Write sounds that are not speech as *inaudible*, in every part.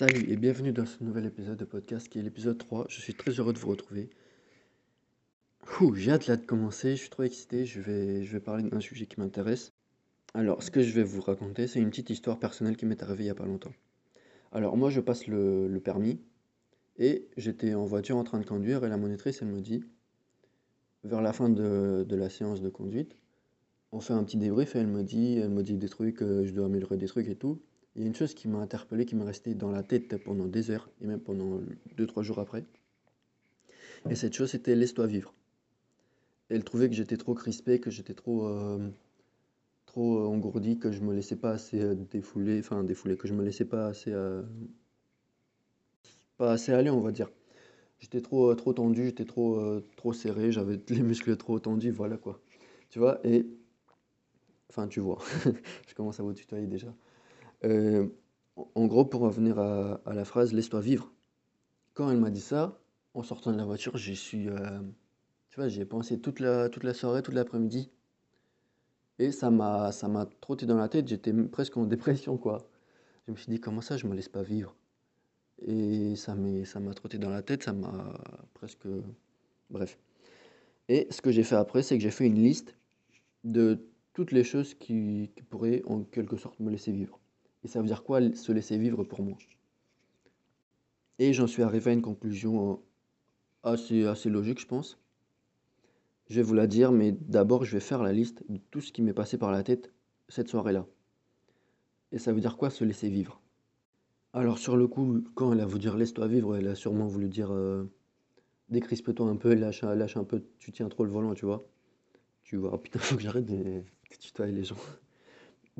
Salut et bienvenue dans ce nouvel épisode de podcast qui est l'épisode 3. Je suis très heureux de vous retrouver. J'ai hâte là de commencer, je suis trop excité, je vais, je vais parler d'un sujet qui m'intéresse. Alors, ce que je vais vous raconter, c'est une petite histoire personnelle qui m'est arrivée il n'y a pas longtemps. Alors, moi, je passe le, permis et j'étais en voiture en train de conduire et la monitrice, elle me dit, vers la fin de, de la séance de conduite, on fait un petit débrief et elle me dit, elle me dit des trucs, euh, je dois améliorer des trucs et tout. Il y a une chose qui m'a interpellé, qui m'est restée dans la tête pendant des heures, et même pendant 2-3 jours après. Et cette chose, c'était laisse-toi vivre. Elle trouvait que j'étais trop crispé, que j'étais trop, euh, trop engourdi, que je me laissais pas assez euh, défouler, enfin défouler, que je me laissais pas assez, euh, pas assez aller, on va dire. J'étais trop, trop tendu, j'étais trop, trop serré, j'avais *laughs* les muscles trop tendus, voilà quoi. Tu vois, et enfin tu vois, *laughs* je commence à vous tutoyer déjà. Euh, en gros, pour revenir à, la phrase laisse-toi vivre. Quand elle m'a dit ça, en sortant de la voiture, j'ai su, euh, tu vois, j'y ai pensé toute la, soirée, toute l'après-midi. Et ça m'a, ça trotté dans la tête, j'étais presque en *laughs* dépression, quoi. Je me suis dit, comment ça, je me laisse pas vivre? Et ça m'a trotté dans la tête, ça m'a presque... Bref. Et ce que j'ai fait après, c'est que j'ai fait une liste de toutes les choses qui pourraient en quelque sorte me laisser vivre. Et ça veut dire quoi se laisser vivre pour moi? Et j'en suis arrivé à une conclusion euh, assez, logique, je pense. Je vais vous la dire, mais d'abord, je vais faire la liste de tout ce qui m'est passé par la tête cette soirée-là. Et ça veut dire quoi se laisser vivre? Alors, sur le coup, quand elle a voulu dire laisse-toi vivre, elle a sûrement voulu dire euh, décrispe-toi un peu, lâche, lâche un peu, tu tiens trop le volant, tu vois. Tu vois, putain, faut que j'arrête de tutoyer les gens.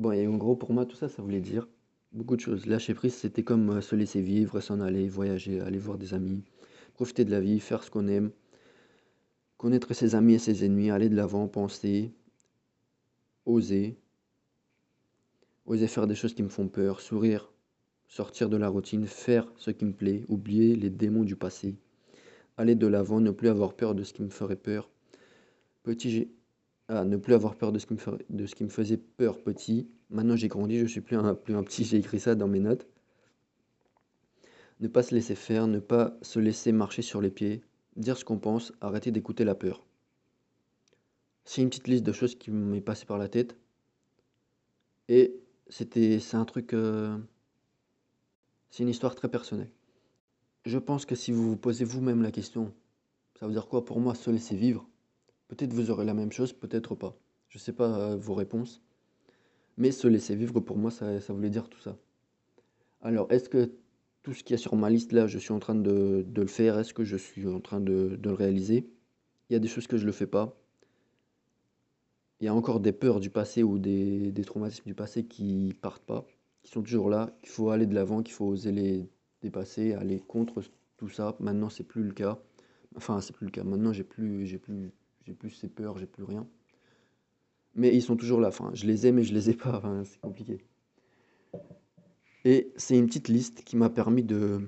Bon, et en gros, pour moi, tout ça, ça voulait dire beaucoup de choses. Lâcher prise, c'était comme euh, se laisser vivre, s'en aller, voyager, aller voir des amis, profiter de la vie, faire ce qu'on aime, connaître ses amis et ses ennemis, aller de l'avant, penser, oser, oser faire des choses qui me font peur, sourire, sortir de la routine, faire ce qui me plaît, oublier les démons du passé, aller de l'avant, ne plus avoir peur de ce qui me ferait peur. Petit, à ne plus avoir peur de ce qui me, faisait peur petit. Maintenant j'ai grandi, je suis plus un, plus un petit, j'ai écrit ça dans mes notes. Ne pas se laisser faire, ne pas se laisser marcher sur les pieds, dire ce qu'on pense, arrêter d'écouter la peur. C'est une petite liste de choses qui m'est passée par la tête. Et c'était, c'est un truc, euh, c'est une histoire très personnelle. Je pense que si vous vous posez vous-même la question, ça veut dire quoi pour moi se laisser vivre? Peut-être vous aurez la même chose, peut-être pas. Je sais pas euh, vos réponses. Mais se laisser vivre, pour moi, ça, ça voulait dire tout ça. Alors, est-ce que tout ce qu'il y a sur ma liste là, je suis en train de, de le faire? Est-ce que je suis en train de, de le réaliser? Il y a des choses que je ne le fais pas. Il y a encore des peurs du passé ou des, des traumatismes du passé qui partent pas, qui sont toujours là, qu'il faut aller de l'avant, qu'il faut oser les dépasser, aller contre tout ça. Maintenant, c'est plus le cas. Enfin, c'est plus le cas. Maintenant, j'ai plus, j'ai plus, j'ai plus ces peurs, j'ai plus rien. Mais ils sont toujours là. Enfin, je les ai, mais je les ai pas. Enfin, c'est compliqué. Et c'est une petite liste qui m'a permis de,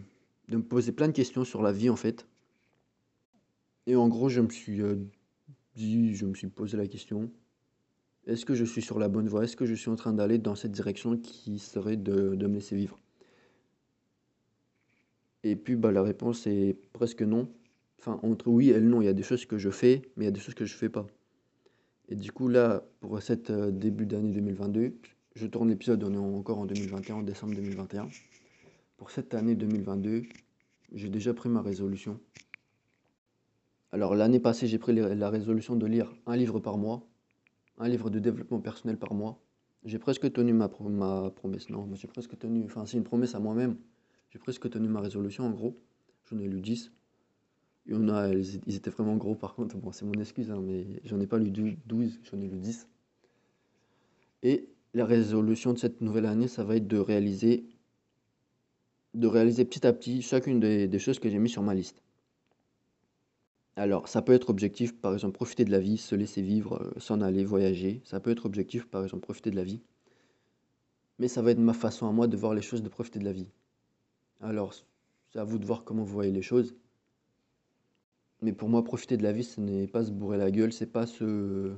me poser plein de questions sur la vie, en fait. Et en gros, je me suis euh, dit, je me suis posé la question, est-ce que je suis sur la bonne voie? Est-ce que je suis en train d'aller dans cette direction qui serait de, de me laisser vivre? Et puis, bah, la réponse est presque non. Enfin, entre oui et le non, il y a des choses que je fais, mais il y a des choses que je fais pas. Et du coup, là, pour cette euh, début d'année 2022, je tourne l'épisode, on est encore en 2021, en décembre 2021. Pour cette année 2022, j'ai déjà pris ma résolution. Alors, l'année passée, j'ai pris la résolution de lire un livre par mois, un livre de développement personnel par mois. J'ai presque tenu ma, pro- ma promesse, non, j'ai presque tenu, enfin, c'est une promesse à moi-même. J'ai presque tenu ma résolution, en gros. J'en ai lu 10. En a, ils étaient vraiment gros par contre. Bon, c'est mon excuse, hein, mais j'en ai pas lu dou- 12, j'en ai lu 10. Et la résolution de cette nouvelle année, ça va être de réaliser, de réaliser petit à petit chacune des, des choses que j'ai mis sur ma liste. Alors, ça peut être objectif, par exemple, profiter de la vie, se laisser vivre, euh, s'en aller, voyager. Ça peut être objectif, par exemple, profiter de la vie. Mais ça va être ma façon à moi de voir les choses, de profiter de la vie. Alors, c'est à vous de voir comment vous voyez les choses. Mais pour moi, profiter de la vie, ce n'est pas se bourrer la gueule, c'est pas se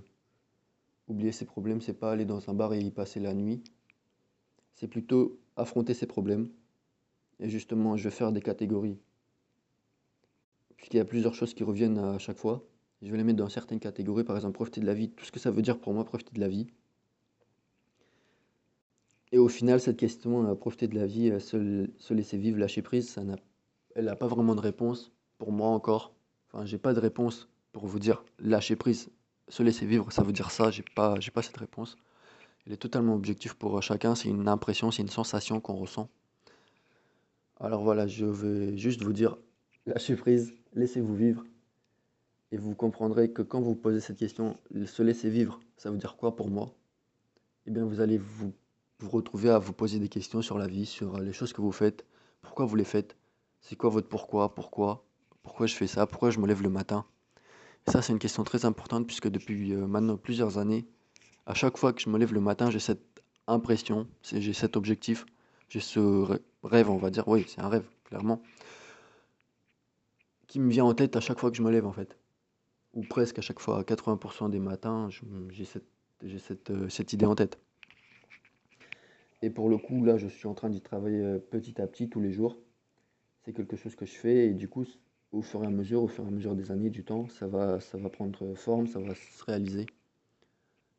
oublier ses problèmes, c'est pas aller dans un bar et y passer la nuit. C'est plutôt affronter ses problèmes, Et justement, je vais faire des catégories. Puisqu'il y a plusieurs choses qui reviennent à chaque fois. Je vais les mettre dans certaines catégories. Par exemple, profiter de la vie. Tout ce que ça veut dire pour moi, profiter de la vie. Et au final, cette question, euh, profiter de la vie, euh, se, laisser vivre, lâcher prise, ça n'a, elle n'a pas vraiment de réponse pour moi encore. Enfin, j'ai pas de réponse pour vous dire lâcher prise, se laisser vivre, ça veut dire ça. J'ai pas, j'ai pas cette réponse. Elle est totalement objective pour chacun. C'est une impression, c'est une sensation qu'on ressent. Alors voilà, je vais juste vous dire lâchez prise, laissez-vous vivre. Et vous comprendrez que quand vous posez cette question, se laisser vivre, ça veut dire quoi pour moi? Eh bien, vous allez vous vous retrouvez à vous poser des questions sur la vie, sur les choses que vous faites, pourquoi vous les faites, c'est quoi votre pourquoi, pourquoi, pourquoi je fais ça, pourquoi je me lève le matin. Ça, c'est une question très importante puisque depuis euh, maintenant plusieurs années, à chaque fois que je me lève le matin, j'ai cette impression, j'ai cet objectif, j'ai ce rêve, on va dire, oui, c'est un rêve, clairement, qui me vient en tête à chaque fois que je me lève en fait. Ou presque à chaque fois, à 80% des matins, j'ai cette, cette, euh, cette idée en tête. Et pour le coup, là, je suis en train d'y travailler euh, petit à petit tous les jours. C'est quelque chose que je fais et du coup, au fur et à mesure, au fur et à mesure des années, du temps, ça va, ça va prendre forme, ça va se réaliser.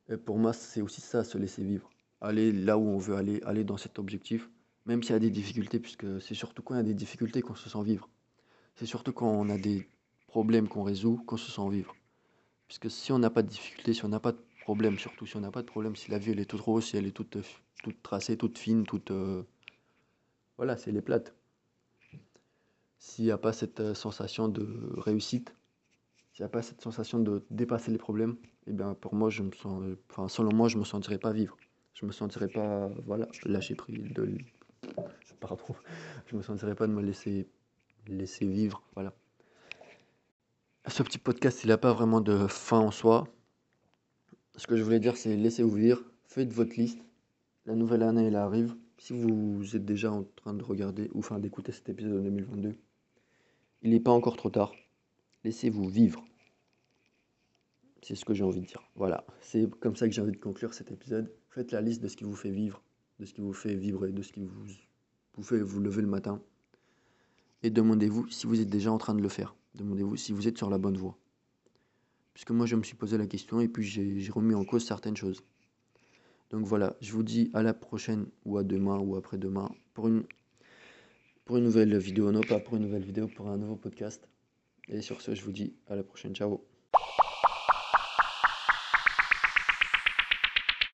Et pour moi, c'est aussi ça, se laisser vivre. Aller là où on veut aller, aller dans cet objectif, même s'il y a des difficultés, puisque c'est surtout quand il y a des difficultés qu'on se sent vivre. C'est surtout quand on a des problèmes qu'on résout qu'on se sent vivre. Puisque si on n'a pas de difficultés, si on n'a pas de problème, surtout si on n'a pas de problème, si la vie elle est toute rose, si elle est toute toute tracée, toute fine, toute... Euh, voilà, c'est les plates. S'il n'y a pas cette euh, sensation de réussite, s'il n'y a pas cette sensation de dépasser les problèmes, eh bien pour moi, je me sens, enfin selon moi, je me sentirais pas vivre. Je me sentirais pas, voilà, lâcher prise, de, pardon, je me sentirais pas de me laisser, laisser vivre, voilà. Ce petit podcast, il n'a pas vraiment de fin en soi. Ce que je voulais dire, c'est laissez-vous vivre, faites votre liste, la nouvelle année, elle arrive. Si vous êtes déjà en train de regarder ou enfin d'écouter cet épisode de 2022, il n'est pas encore trop tard. Laissez-vous vivre. C'est ce que j'ai envie de dire. Voilà, c'est comme ça que j'ai envie de conclure cet épisode. Faites la liste de ce qui vous fait vivre, de ce qui vous fait vibrer, de ce qui vous, fait vous lever le matin. Et demandez-vous si vous êtes déjà en train de le faire. Demandez-vous si vous êtes sur la bonne voie. Puisque moi, je me suis posé la question et puis j'ai remis en cause certaines choses. Donc voilà, je vous dis à la prochaine ou à demain ou après-demain pour une, pour une nouvelle vidéo. Non, pas pour une nouvelle vidéo, pour un nouveau podcast. Et sur ce, je vous dis à la prochaine. Ciao